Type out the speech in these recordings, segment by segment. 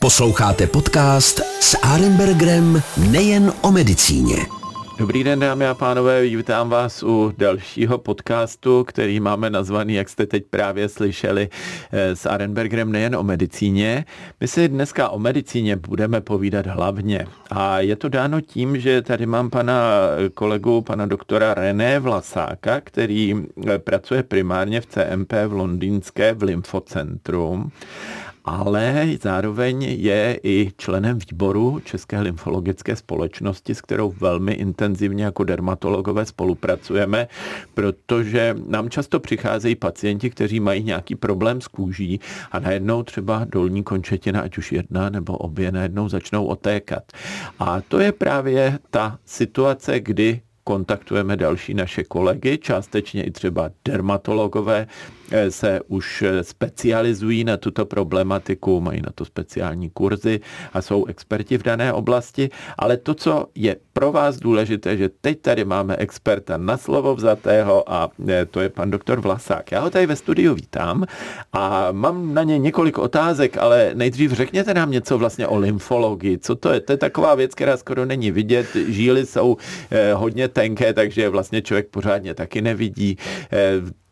Posloucháte podcast s Arenbergerem nejen o medicíně. Dobrý den, dámy a pánové, vítám vás u dalšího podcastu, který máme nazvaný, jak jste teď právě slyšeli, eh, s Arenbergerem nejen o medicíně. My si dneska o medicíně budeme povídat hlavně. A je to dáno tím, že tady mám pana kolegu, pana doktora René Vlasáka, který eh, pracuje primárně v CMP v Londýnské v Lymfocentrum ale zároveň je i členem výboru České lymfologické společnosti, s kterou velmi intenzivně jako dermatologové spolupracujeme, protože nám často přicházejí pacienti, kteří mají nějaký problém s kůží a najednou třeba dolní končetina, ať už jedna nebo obě, najednou začnou otékat. A to je právě ta situace, kdy kontaktujeme další naše kolegy, částečně i třeba dermatologové, se už eh, specializují na tuto problematiku, mají na to speciální kurzy a jsou experti v dané oblasti, ale to, co je pro vás důležité, že teď tady máme experta na slovo vzatého a eh, to je pan doktor Vlasák. Já ho tady ve studiu vítám a mám na ně několik otázek, ale nejdřív řekněte nám něco vlastně o lymfologii. Co to je? To je taková věc, která skoro není vidět. Žíly jsou hodně tenké, takže vlastně člověk pořádně taky nevidí.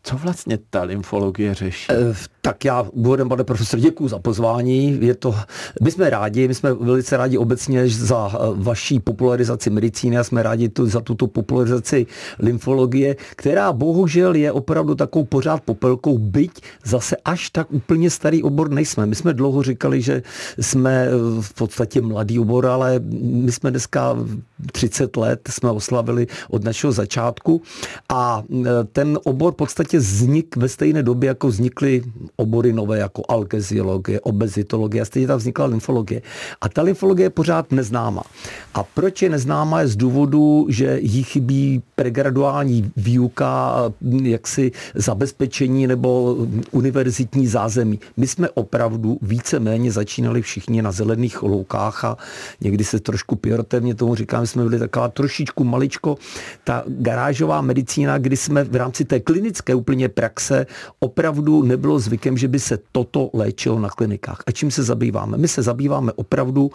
Co vlastně ta lymfologie řeší? Eh, tak já úvodem, pane profesor, děkuji za pozvání. Je to, my jsme rádi, my jsme velice rádi obecně za eh, vaší popularizaci medicíny a jsme rádi tu, za tuto popularizaci lymfologie, která bohužel je opravdu takovou pořád popelkou, byť zase až tak úplně starý obor nejsme. My jsme dlouho říkali, že jsme eh, v podstatě mladý obor, ale my jsme dneska 30 let, jsme oslavili od našeho začátku a ten obor v podstatě podstatě vznik ve stejné době, jako vznikly obory nové, jako alkeziologie, obezitologie a stejně tam vznikla lymfologie. A ta lymfologie je pořád neznáma. A proč je neznáma je z důvodu, že jí chybí pregraduální výuka, jaksi zabezpečení nebo univerzitní zázemí. My jsme opravdu více-méně začínali všichni na zelených loukách a někdy se trošku piorativně tomu říkám, jsme byli taková trošičku maličko ta garážová medicína, kdy jsme v rámci té klinické úplně praxe opravdu nebylo zvykem, že by se toto léčilo na klinikách. A čím se zabýváme? My se zabýváme opravdu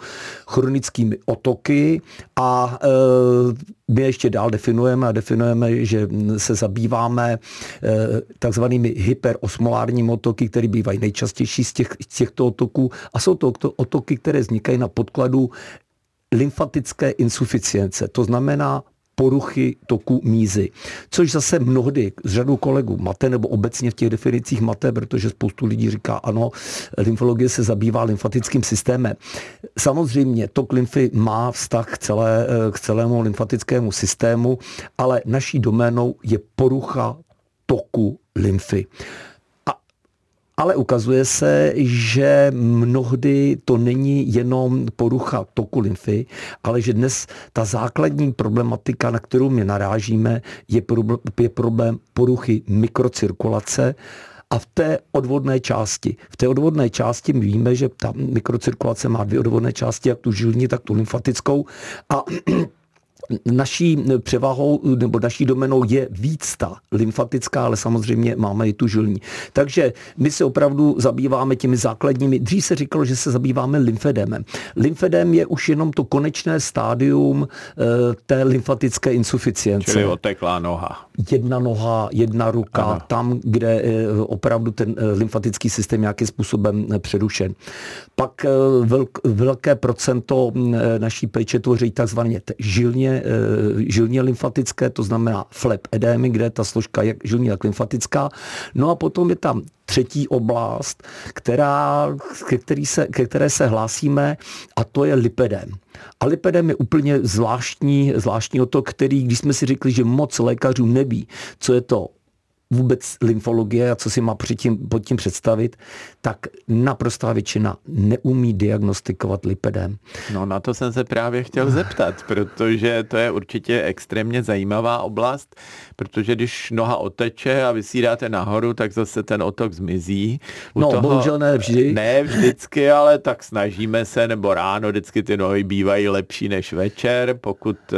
chronickými otoky a e, my ještě dál definujeme a definujeme, že se zabýváme e, takzvanými hyperosmolárními otoky, které bývají nejčastější z těch, těchto otoků a jsou to otoky, které vznikají na podkladu lymfatické insuficience. To znamená poruchy toku mízy. Což zase mnohdy z řadu kolegů mate, nebo obecně v těch definicích mate, protože spoustu lidí říká, ano, lymfologie se zabývá lymfatickým systémem. Samozřejmě tok lymfy má vztah k, celé, k celému lymfatickému systému, ale naší doménou je porucha toku lymfy. Ale ukazuje se, že mnohdy to není jenom porucha toku lymfy, ale že dnes ta základní problematika, na kterou my narážíme, je problém, je problém poruchy mikrocirkulace a v té odvodné části. V té odvodné části my víme, že ta mikrocirkulace má dvě odvodné části, jak tu žilní, tak tu lymfatickou. A naší převahou nebo naší domenou je víc ta lymfatická, ale samozřejmě máme i tu žilní. Takže my se opravdu zabýváme těmi základními. Dřív se říkalo, že se zabýváme lymfedémem. Lymfedém je už jenom to konečné stádium e, té lymfatické insuficience. Čili oteklá noha. Jedna noha, jedna ruka, Aha. tam, kde e, opravdu ten e, lymfatický systém nějakým způsobem přerušen. Pak velk, velké procento naší péče tvoří takzvaně žilně žilně, eh, žilně lymfatické, to znamená flep edémy, kde je ta složka jak žilní, tak lymfatická. No a potom je tam třetí oblast, která, ke, který se, ke které se hlásíme a to je lipedem. A lipedem je úplně zvláštní, zvláštní to, který, když jsme si řekli, že moc lékařů neví, co je to vůbec lymfologie a co si má předtím, pod tím představit, tak naprostá většina neumí diagnostikovat lipedem. No na to jsem se právě chtěl zeptat, protože to je určitě extrémně zajímavá oblast, protože když noha oteče a vysídáte nahoru, tak zase ten otok zmizí. U no toho, bohužel ne vždy. Ne vždycky, ale tak snažíme se, nebo ráno vždycky ty nohy bývají lepší než večer, pokud eh,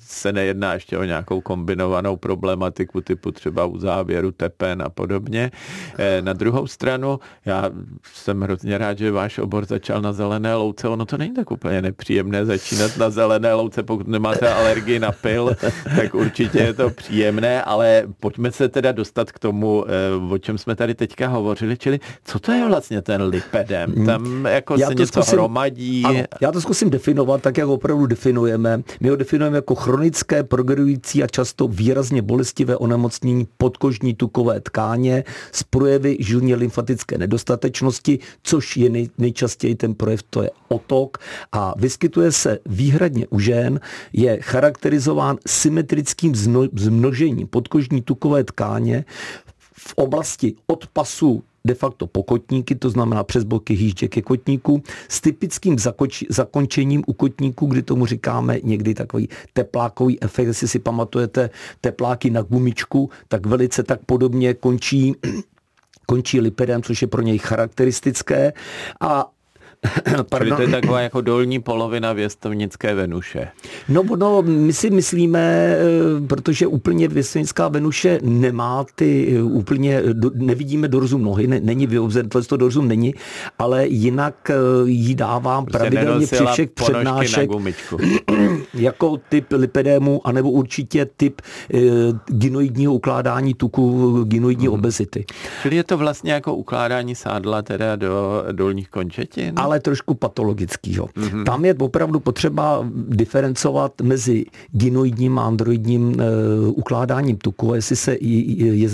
se nejedná ještě o nějakou kombinovanou problematiku typu třeba uzávěru tepen a podobně. Eh, na druhou stranu, já jsem hrozně rád, že váš obor začal na zelené louce. Ono to není tak úplně nepříjemné začínat na zelené louce, pokud nemáte alergii na pil, tak určitě je to příjemné, ale pojďme se teda dostat k tomu, o čem jsme tady teďka hovořili, čili co to je vlastně ten lipedem? Hmm. Tam jako já se něco zkusím, hromadí. Ano, já to zkusím definovat tak, jak opravdu definujeme. My ho definujeme jako chronické, progredující a často výrazně bolestivé onemocnění podkožní tukové tkáně s projevy žilně lymfatické nedostatečnosti, což je nej, nejčastěji ten projev, to je otok. A vyskytuje se výhradně u žen, je charakterizován symetrickým zmnožením podkožní tukové tkáně v oblasti od pasu de facto pokotníky, to znamená přes boky hýždě ke kotníku, s typickým zakoč, zakončením u kotníku, kdy tomu říkáme někdy takový teplákový efekt, jestli si pamatujete tepláky na gumičku, tak velice tak podobně končí končí lipidem, což je pro něj charakteristické. A Čili to je taková jako dolní polovina věstovnické Venuše. No, no, my si myslíme, eh, protože úplně věstovnická Venuše nemá ty eh, úplně, nevidíme dorozum nohy, není vyobzen, to dorozum není, ale jinak eh, jí dávám prostě pravidelně při všech přednášek jako typ lipedému, anebo určitě typ ginoidního ukládání tuku, ginoidní hmm. obezity. Čili je to vlastně jako ukládání sádla teda do dolních končetin? Ale ale trošku patologického. Mm-hmm. Tam je opravdu potřeba diferencovat mezi ginoidním a androidním e, ukládáním tuku, jestli se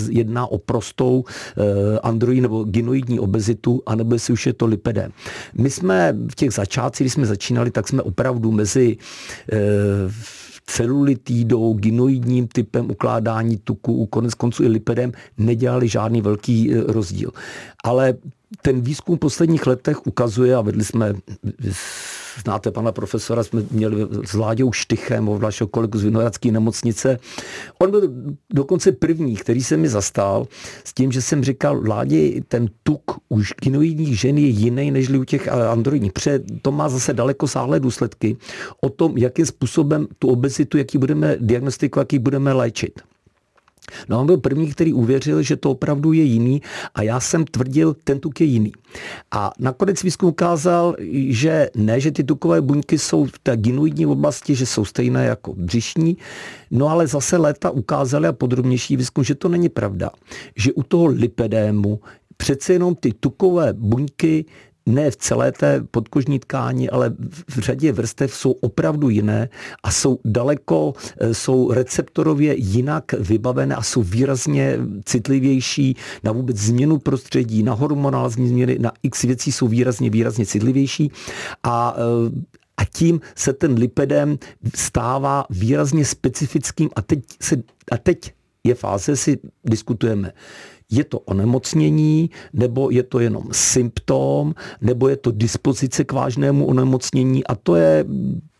jedná o prostou e, android nebo ginoidní obezitu, anebo jestli už je to lipidem. My jsme v těch začátcích, když jsme začínali, tak jsme opravdu mezi e, celulitídou, ginoidním typem ukládání tuku, konec konců i lipidem, nedělali žádný velký rozdíl. Ale ten výzkum v posledních letech ukazuje, a vedli jsme, znáte pana profesora, jsme měli s Láďou Štychem, od vašeho kolegu z Vinohradské nemocnice. On byl dokonce první, který se mi zastal s tím, že jsem říkal, Ládi, ten tuk u kinoidních žen je jiný než u těch androidních. Pře to má zase daleko sáhlé důsledky o tom, jakým způsobem tu obezitu, jaký budeme diagnostikovat, jaký budeme léčit. No on byl první, který uvěřil, že to opravdu je jiný a já jsem tvrdil, ten tuk je jiný. A nakonec výzkum ukázal, že ne, že ty tukové buňky jsou v té ginoidní oblasti, že jsou stejné jako břišní, no ale zase léta ukázaly a podrobnější výzkum, že to není pravda. Že u toho lipedému přece jenom ty tukové buňky ne v celé té podkožní tkáni, ale v řadě vrstev jsou opravdu jiné a jsou daleko, eh, jsou receptorově jinak vybavené a jsou výrazně citlivější na vůbec změnu prostředí, na hormonální změny, na x věcí jsou výrazně, výrazně citlivější. A eh, a tím se ten lipidem stává výrazně specifickým a teď, se, a teď je fáze, si diskutujeme je to onemocnění, nebo je to jenom symptom, nebo je to dispozice k vážnému onemocnění. A to je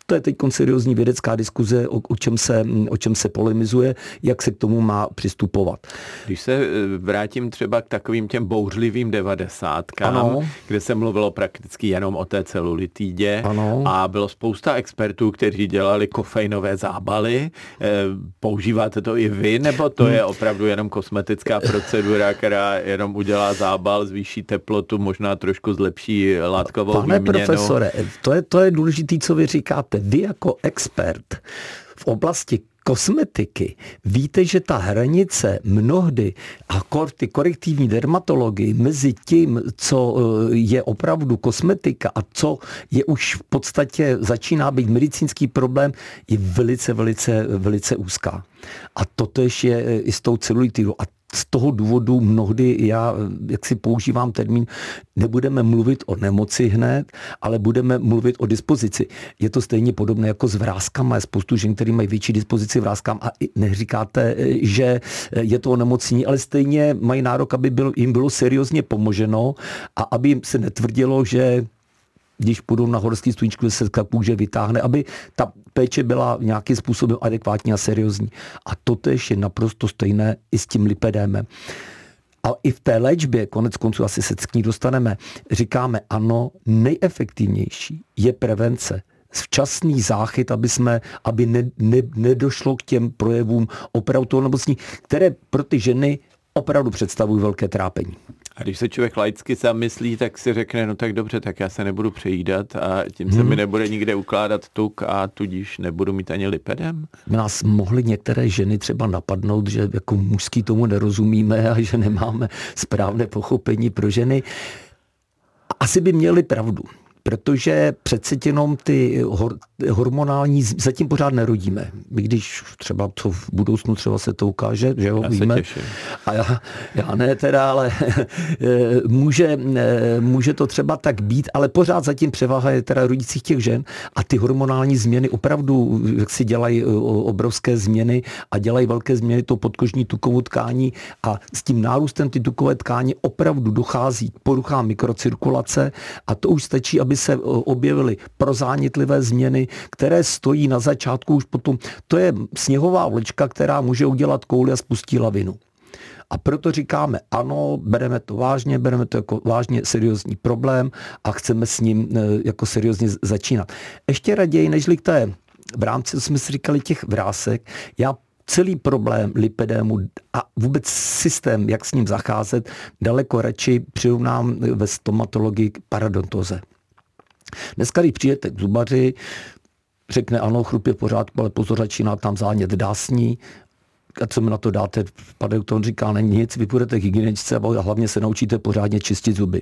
to je teď seriózní vědecká diskuze, o, o, čem se, o čem se polemizuje, jak se k tomu má přistupovat. Když se eh, vrátím třeba k takovým těm bouřlivým devadesátkám, ano. kde se mluvilo prakticky jenom o té celulitidě ano. a bylo spousta expertů, kteří dělali kofeinové zábaly. Eh, používáte to i vy, nebo to je opravdu jenom kosmetická procedura, která jenom udělá zábal, zvýší teplotu, možná trošku zlepší látkovou Pane výměnu? profesore, to je, to je důležité, co vy říkáte vy jako expert v oblasti kosmetiky víte, že ta hranice mnohdy a ty korektivní dermatologii mezi tím, co eh, je opravdu kosmetika a co je už v podstatě začíná být medicínský problém, je velice, velice, velice úzká. A toto je i s tou celulitidou. A z toho důvodu mnohdy já, jak si používám termín, nebudeme mluvit o nemoci hned, ale budeme mluvit o dispozici. Je to stejně podobné jako s vrázkama. Je spoustu žen, který mají větší dispozici vrázkám a neříkáte, že je to onemocnění, ale stejně mají nárok, aby byl, jim bylo seriózně pomoženo a aby jim se netvrdilo, že když půjdou na horský stůničku, se kůže vytáhne, aby ta péče byla nějakým způsobem adekvátní a seriózní. A to je naprosto stejné i s tím lipedémem. A i v té léčbě, konec konců asi se k ní dostaneme, říkáme ano, nejefektivnější je prevence včasný záchyt, aby, jsme, aby ne, ne, nedošlo k těm projevům opravdu toho nemocní, které pro ty ženy opravdu představují velké trápení. A když se člověk laicky sám myslí, tak si řekne, no tak dobře, tak já se nebudu přejídat a tím se hmm. mi nebude nikde ukládat tuk a tudíž nebudu mít ani lipedem. Nás mohly některé ženy třeba napadnout, že jako mužský tomu nerozumíme a že nemáme správné pochopení pro ženy. Asi by měli pravdu protože přece jenom ty hor, hormonální, zatím pořád nerodíme. My když třeba to v budoucnu třeba se to ukáže, že jo, já víme. A já, já ne teda, ale může, může to třeba tak být, ale pořád zatím převaha je teda rodících těch žen a ty hormonální změny opravdu, jak si dělají obrovské změny a dělají velké změny to podkožní tukovou tkání a s tím nárůstem ty tukové tkání opravdu dochází k poruchám mikrocirkulace a to už stačí, aby se objevily prozánětlivé změny, které stojí na začátku už potom. To je sněhová vlečka, která může udělat kouli a spustí lavinu. A proto říkáme, ano, bereme to vážně, bereme to jako vážně seriózní problém a chceme s ním e, jako seriózně začínat. Ještě raději, nežli k té v rámci, co jsme si říkali, těch vrásek, já celý problém lipedému a vůbec systém, jak s ním zacházet, daleko radši přirovnám ve stomatologii k paradontoze. Dneska, když přijete k zubaři, řekne ano, chrup je v pořádku, ale pozor, začíná tam zánět dásní, a co mi na to dáte? Padeuton říká, není nic, vy půjdete k hygieničce a hlavně se naučíte pořádně čistit zuby.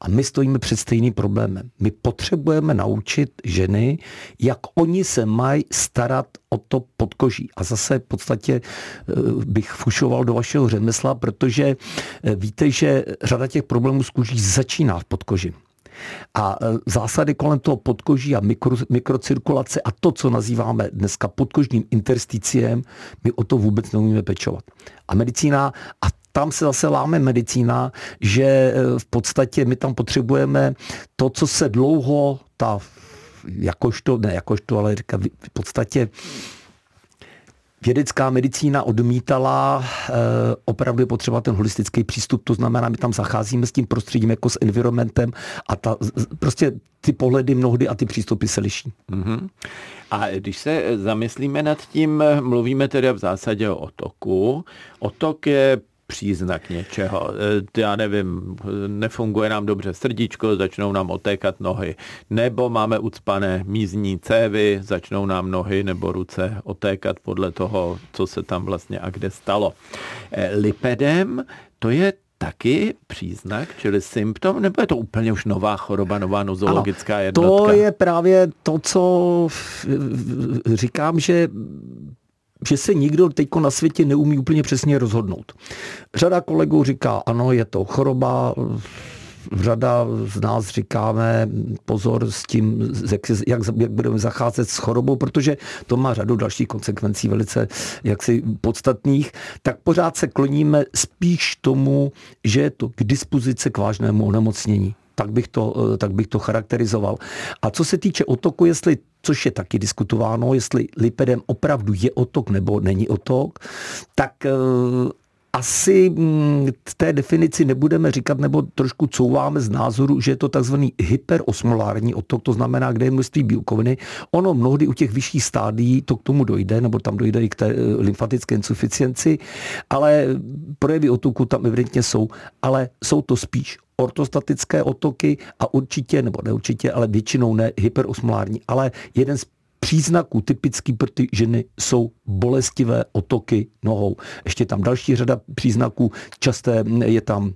A my stojíme před stejným problémem. My potřebujeme naučit ženy, jak oni se mají starat o to podkoží. A zase v podstatě eh, bych fušoval do vašeho řemesla, protože eh, víte, že řada těch problémů s kůží začíná v podkoži. A e, zásady kolem toho podkoží a mikro, mikrocirkulace a to, co nazýváme dneska podkožním intersticiem, my o to vůbec neumíme pečovat. A medicína, a tam se zase láme medicína, že e, v podstatě my tam potřebujeme to, co se dlouho ta jakožto, ne jakožto, ale říká v podstatě vědecká medicína odmítala, e, opravdu je potřeba ten holistický přístup, to znamená, my tam zacházíme s tím prostředím jako s environmentem a ta, prostě ty pohledy mnohdy a ty přístupy se liší. Mm-hmm. A když se zamyslíme nad tím, mluvíme tedy v zásadě o otoku. Otok je příznak něčeho. E, já nevím, nefunguje nám dobře srdíčko, začnou nám otékat nohy. Nebo máme ucpané mízní cévy, začnou nám nohy nebo ruce otékat podle toho, co se tam vlastně a kde stalo. E, lipedem to je taky příznak, čili symptom, nebo je to úplně už nová choroba, nová nozologická ano, jednotka? To je právě to, co říkám, že že se nikdo teď na světě neumí úplně přesně rozhodnout. Řada kolegů říká, ano, je to choroba, řada z nás říkáme pozor s tím, jak, jak, jak budeme zacházet s chorobou, protože to má řadu dalších konsekvencí velice jaksi podstatných, tak pořád se kloníme spíš tomu, že je to k dispozici k vážnému onemocnění tak bych, to, eh, tak bych to charakterizoval. A co se týče otoku, jestli, což je taky diskutováno, jestli lipedem opravdu je otok nebo není otok, tak eh, asi mm, té definici nebudeme říkat, nebo trošku couváme z názoru, že je to takzvaný hyperosmolární otok, to znamená, kde je množství bílkoviny. Ono mnohdy u těch vyšších stádií to k tomu dojde, nebo tam dojde i k té eh, lymfatické insuficienci, ale projevy otoku tam evidentně jsou, ale jsou to spíš ortostatické otoky a určitě, nebo neurčitě, ale většinou ne hyperosmolární. Ale jeden z příznaků typický pro ty ženy jsou bolestivé otoky nohou. Ještě tam další řada příznaků, časté je tam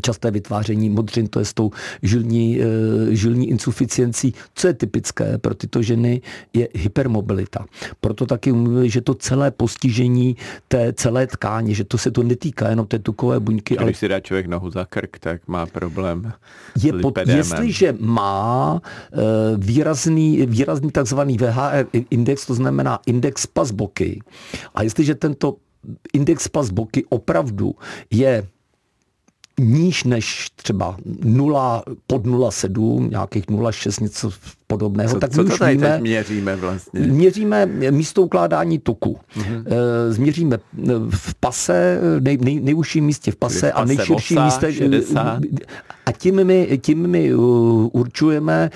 časté vytváření modřin, to je s tou žilní, eh, žilní insuficiencí. Co je typické pro tyto ženy, je hypermobilita. Proto taky mluví, že to celé postižení té celé tkáně, že to se to netýká jenom té tukové buňky. Když ale... si dá člověk nohu za krk, tak má problém je pod, Jestliže má eh, výrazný, výrazný takzvaný VHR index, to znamená index pas boky, a jestliže tento index pas boky opravdu je níž než třeba 0, pod 0,7, nějakých 0,6, něco podobného, co, tak co my to už tady víme, teď měříme vlastně? Měříme místo ukládání tuku. Mm-hmm. Změříme v pase, nej, nej, nejužším místě v pase, pase a nejširším místě. 60. A tím my, tím my určujeme,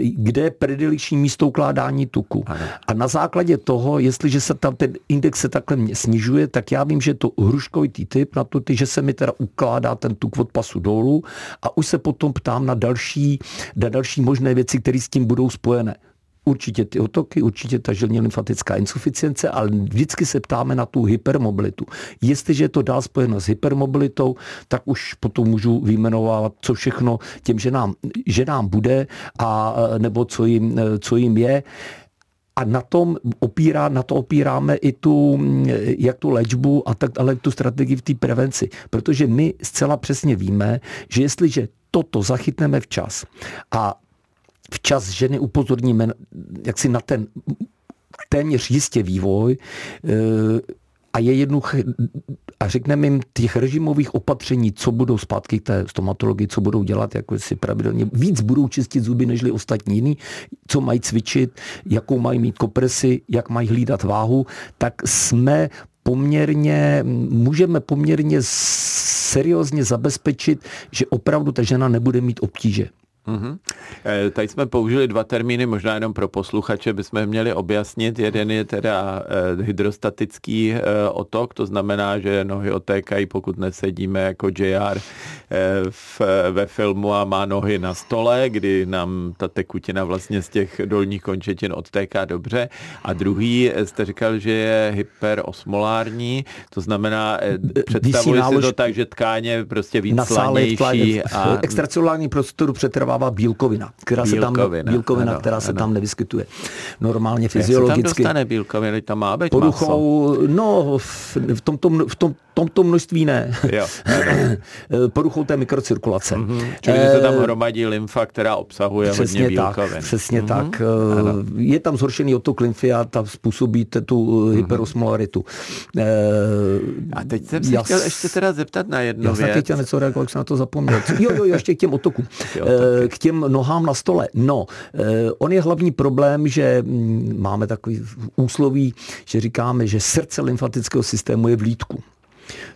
kde je prediliční místo ukládání tuku. Ano. A na základě toho, jestliže se tam ten index se takhle snižuje, tak já vím, že je to hruškovitý typ na to, že se mi teda ukládá ten tuk od pasu dolů a už se potom ptám na další, na další možné věci, které s tím budou spojené. Určitě ty otoky, určitě ta žilně lymfatická insuficience, ale vždycky se ptáme na tu hypermobilitu. Jestliže je to dál spojeno s hypermobilitou, tak už potom můžu vyjmenovat, co všechno těm ženám, ženám bude a nebo co jim, co jim je. A na, tom opírá, na to opíráme i tu, jak tu léčbu a tak, ale tu strategii v té prevenci. Protože my zcela přesně víme, že jestliže toto zachytneme včas a včas ženy upozorníme jaksi na ten téměř jistě vývoj eh, a je jednu a řekneme jim těch režimových opatření, co budou zpátky k té stomatologii, co budou dělat, jako si pravidelně víc budou čistit zuby nežli ostatní jiný, co mají cvičit, jakou mají mít kopresy, jak mají hlídat váhu, tak jsme poměrně, můžeme poměrně seriózně zabezpečit, že opravdu ta žena nebude mít obtíže. Mm-hmm. Tady jsme použili dva termíny, možná jenom pro posluchače bychom měli objasnit. Jeden je teda eh, hydrostatický eh, otok, to znamená, že nohy otékají, pokud nesedíme jako JR v, ve filmu a má nohy na stole, kdy nám ta tekutina vlastně z těch dolních končetin odtéká dobře. A druhý jste říkal, že je hyperosmolární, to znamená, představuje si to tak, že tkáně prostě víc slanější. A... Extracelulární prostoru přetrvá vypracovává bílkovina, která bílkovina, se tam, bílkovina, ano, která ano. se tam nevyskytuje. Normálně fyziologicky. Jak se tam dostane bílkovina, tam má být Poruchou, maso. no, v, v, tomto, v tom, tomto množství ne. Jo, Poruchou té mikrocirkulace. Mm-hmm. Čili e, se tam hromadí lymfa, která obsahuje přesně hodně bílkovin. Tak, přesně mm-hmm. tak. Ano. Je tam zhoršený otok lymfy a ta způsobí tu mm-hmm. hyperosmolaritu. E, a teď jsem se chtěl ještě teda zeptat na jednu já věc. Já jsem chtěl něco reagovat, jak jsem na to zapomněl. Jo, jo, ještě k těm otokům. Jo, k těm nohám na stole. No, on je hlavní problém, že mm, máme takový úsloví, že říkáme, že srdce lymfatického systému je v lítku.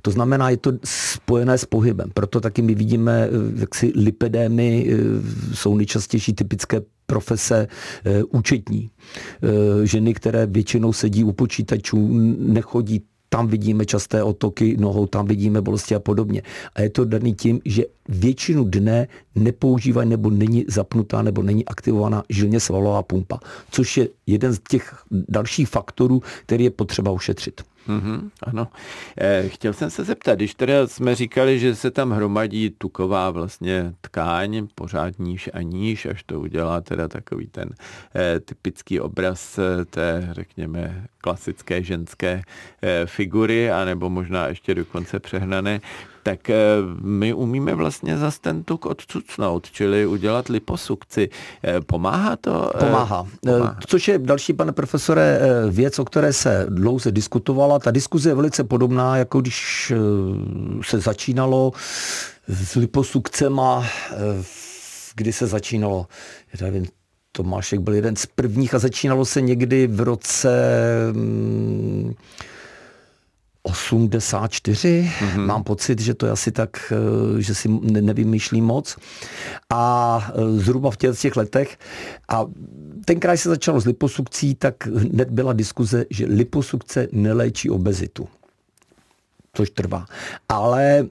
To znamená, je to spojené s pohybem. Proto taky my vidíme, eh, jak si lipedémy eh, jsou nejčastější typické profese e, účetní. E, ženy, které většinou sedí u počítačů, nechodí tam vidíme časté otoky nohou, tam vidíme bolesti a podobně. A je to daný tím, že většinu dne nepoužívají nebo není zapnutá nebo není aktivovaná žilně svalová pumpa, což je jeden z těch dalších faktorů, který je potřeba ušetřit. Mm-hmm, ano. Eh, chtěl jsem se zeptat, když teda jsme říkali, že se tam hromadí tuková vlastně tkáň, pořád níž a níž, až to udělá teda takový ten eh, typický obraz eh, té, řekněme, klasické ženské eh, figury, anebo možná ještě dokonce přehnané, tak eh, my umíme vlastně za ten tuk odcucnout, čili udělat liposukci. Eh, pomáhá to? Pomáhá. Pomáhá. Což je další, pane profesore, věc, o které se dlouze diskutovala. Ta diskuze je velice podobná, jako když se začínalo s liposukcema, kdy se začínalo, já nevím, Tomášek byl jeden z prvních a začínalo se někdy v roce 84. Mm-hmm. Mám pocit, že to je asi tak, eh, že si nevymýšlím moc. A eh, zhruba v těch, těch letech. A tenkrát se začalo s liposukcí, tak hned byla diskuze, že liposukce neléčí obezitu. Což trvá. Ale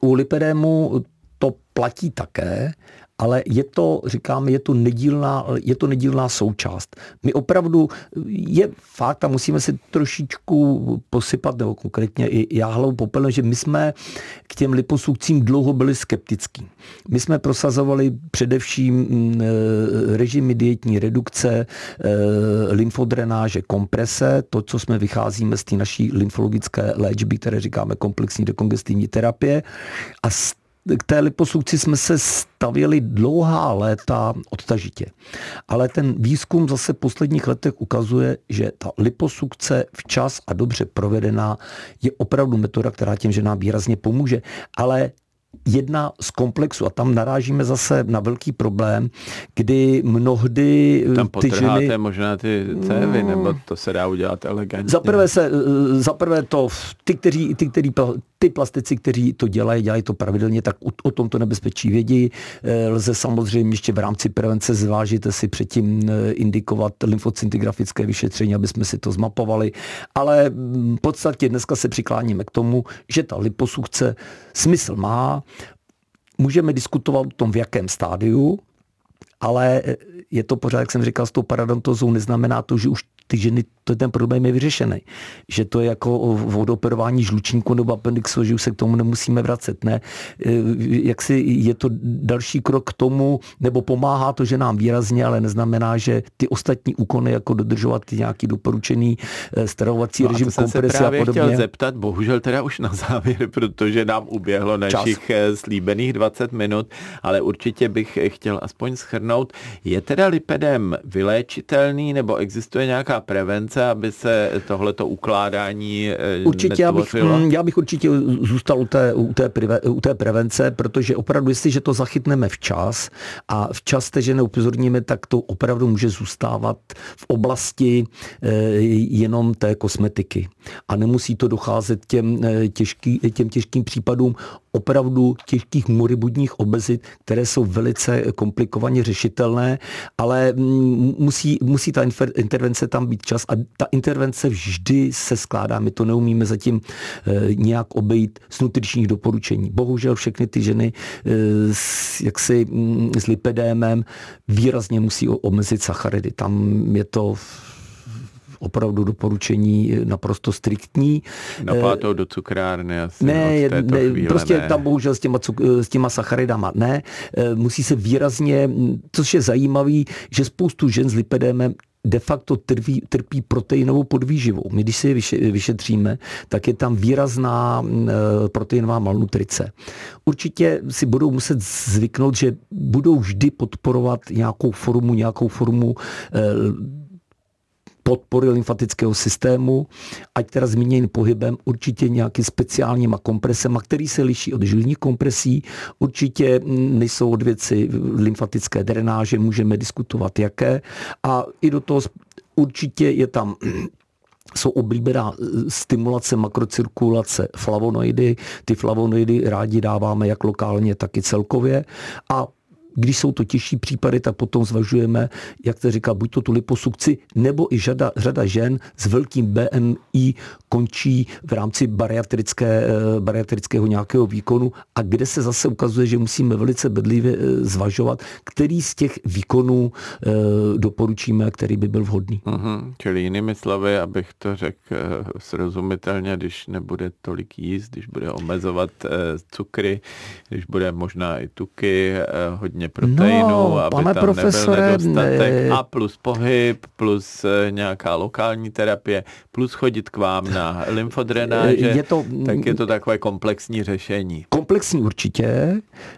u lipedému to platí také, ale je to, říkám, je to nedílná, je to nedílná součást. My opravdu, je fakt a musíme si trošičku posypat, nebo konkrétně i já hlavou popelem, že my jsme k těm liposukcím dlouho byli skeptický. My jsme prosazovali především mm, e, režimy dietní redukce, e, lymfodrenáže, komprese, to, co jsme vycházíme z té naší lymfologické léčby, které říkáme komplexní dekongestivní terapie a k té liposukci jsme se stavěli dlouhá léta odtažitě. Ale ten výzkum zase v posledních letech ukazuje, že ta liposukce včas a dobře provedená je opravdu metoda, která těm ženám výrazně pomůže. Ale jedna z komplexů a tam narážíme zase na velký problém, kdy mnohdy eh, tam ty ženy... možná ty cévy, no, nebo to se dá udělat elegantně. Za prvé, se, eh, za prvé to, ty, kteří, ty, kteří, ty plastici, kteří to dělají, dělají to pravidelně, tak o, o tomto nebezpečí vědí. Eh, lze samozřejmě ještě v rámci prevence zvážit si předtím indikovat lymfocintigrafické vyšetření, aby jsme si to zmapovali. Ale mm, v podstatě dneska se přikláníme k tomu, že ta liposukce smysl má, Můžeme diskutovat o tom, v jakém stádiu, ale je to pořád, jak jsem říkal, s tou paradontozou neznamená to, že už ty ženy, to ten problém je vyřešený. Že to je jako v odoperování žlučníku nebo appendixu, že už se k tomu nemusíme vracet. Ne? E, jak si je to další krok k tomu, nebo pomáhá to, že nám výrazně, ale neznamená, že ty ostatní úkony, jako dodržovat ty nějaký doporučený e, stravovací no režim, kompresy a podobně. chtěl zeptat, bohužel teda už na závěr, protože nám uběhlo našich Čas. E, slíbených 20 minut, ale určitě bych chtěl aspoň schrnout. Je teda lipedem vyléčitelný nebo existuje nějaká prevence, aby se tohleto ukládání eh, Určitě já bych, mm, já bych určitě zůstal u té, u, té prive, u té prevence, protože opravdu, jestliže to zachytneme včas a včas že neupozorníme, tak to opravdu může zůstávat v oblasti e, jenom té kosmetiky. A nemusí to docházet těm, eh, těžký, těm těžkým případům opravdu těžkých moribudních obezit, které jsou velice komplikovaně řešitelné, ale musí, musí ta intervence tam být čas a ta intervence vždy se skládá. My to neumíme zatím e, nějak obejít z nutričních doporučení. Bohužel všechny ty ženy e, s, jaksi, s lipedémem výrazně musí omezit sacharidy. Tam je to opravdu doporučení naprosto striktní. Na pátou do cukrárny asi ne, ne chvíle, prostě ne. tam bohužel s těma, s těma sacharidama ne. E, musí se výrazně, což je zajímavý, že spoustu žen s lipedémem de facto trpí, trpí proteinovou podvýživou. My, když si je vyšetříme, tak je tam výrazná e, proteinová malnutrice. Určitě si budou muset zvyknout, že budou vždy podporovat nějakou formu, nějakou formu e, podpory lymfatického systému, ať teda zmíněn pohybem, určitě nějakým speciálníma kompresema, který se liší od žilních kompresí, určitě nejsou od věci lymfatické drenáže, můžeme diskutovat jaké a i do toho určitě je tam jsou oblíbená stimulace makrocirkulace flavonoidy. Ty flavonoidy rádi dáváme jak lokálně, tak i celkově. A když jsou to těžší případy, tak potom zvažujeme, jak se říká, buď to tu liposukci, nebo i řada, řada žen s velkým BMI končí v rámci bariatrické, eh, bariatrického nějakého výkonu a kde se zase ukazuje, že musíme velice bedlivě eh, zvažovat, který z těch výkonů eh, doporučíme, který by byl vhodný. Mm-hmm. Čili jinými slovy, abych to řekl srozumitelně, když nebude tolik jíst, když bude omezovat cukry, když bude možná i tuky, hodně hodně proteinu, no, aby pane tam profesore, nebyl nedostatek ne... a plus pohyb, plus eh, nějaká lokální terapie, plus chodit k vám na lymfodrenáže, je to, tak je to takové komplexní řešení. Komplexní určitě.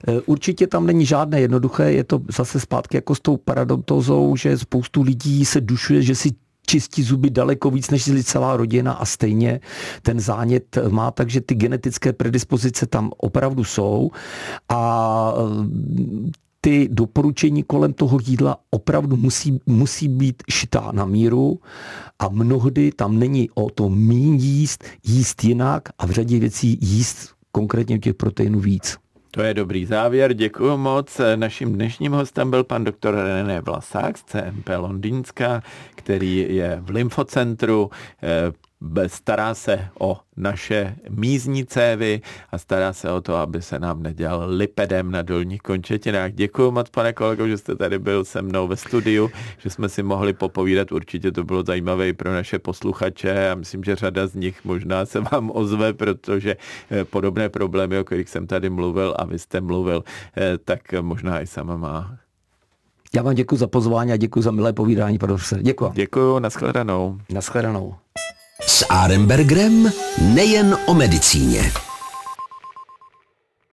Eh, určitě tam není žádné jednoduché, je to zase zpátky jako s tou paradontozou, že spoustu lidí se dušuje, že si čistí zuby daleko víc než celá rodina a stejně ten zánět má, takže ty genetické predispozice tam opravdu jsou a ty doporučení kolem toho jídla opravdu musí, musí být šitá na míru a mnohdy tam není o to míň jíst, jíst jinak a v řadě věcí jíst konkrétně těch proteinů víc. To je dobrý závěr, děkuji moc. Naším dnešním hostem byl pan doktor René Vlasák z CMP Londýnska, který je v lymfocentru, eh, stará se o naše mízní cévy a stará se o to, aby se nám nedělal lipedem na dolních končetinách. Děkuji moc, pane kolego, že jste tady byl se mnou ve studiu, že jsme si mohli popovídat. Určitě to bylo zajímavé i pro naše posluchače a myslím, že řada z nich možná se vám ozve, protože eh, podobné problémy, o kterých jsem tady mluvil a vy jste mluvil, eh, tak možná i sama má. Já vám děkuji za pozvání a děkuji za milé povídání, profesor. Děkuji. Děkuji, nashledanou. Nashledanou s Arembergrem nejen o medicíně.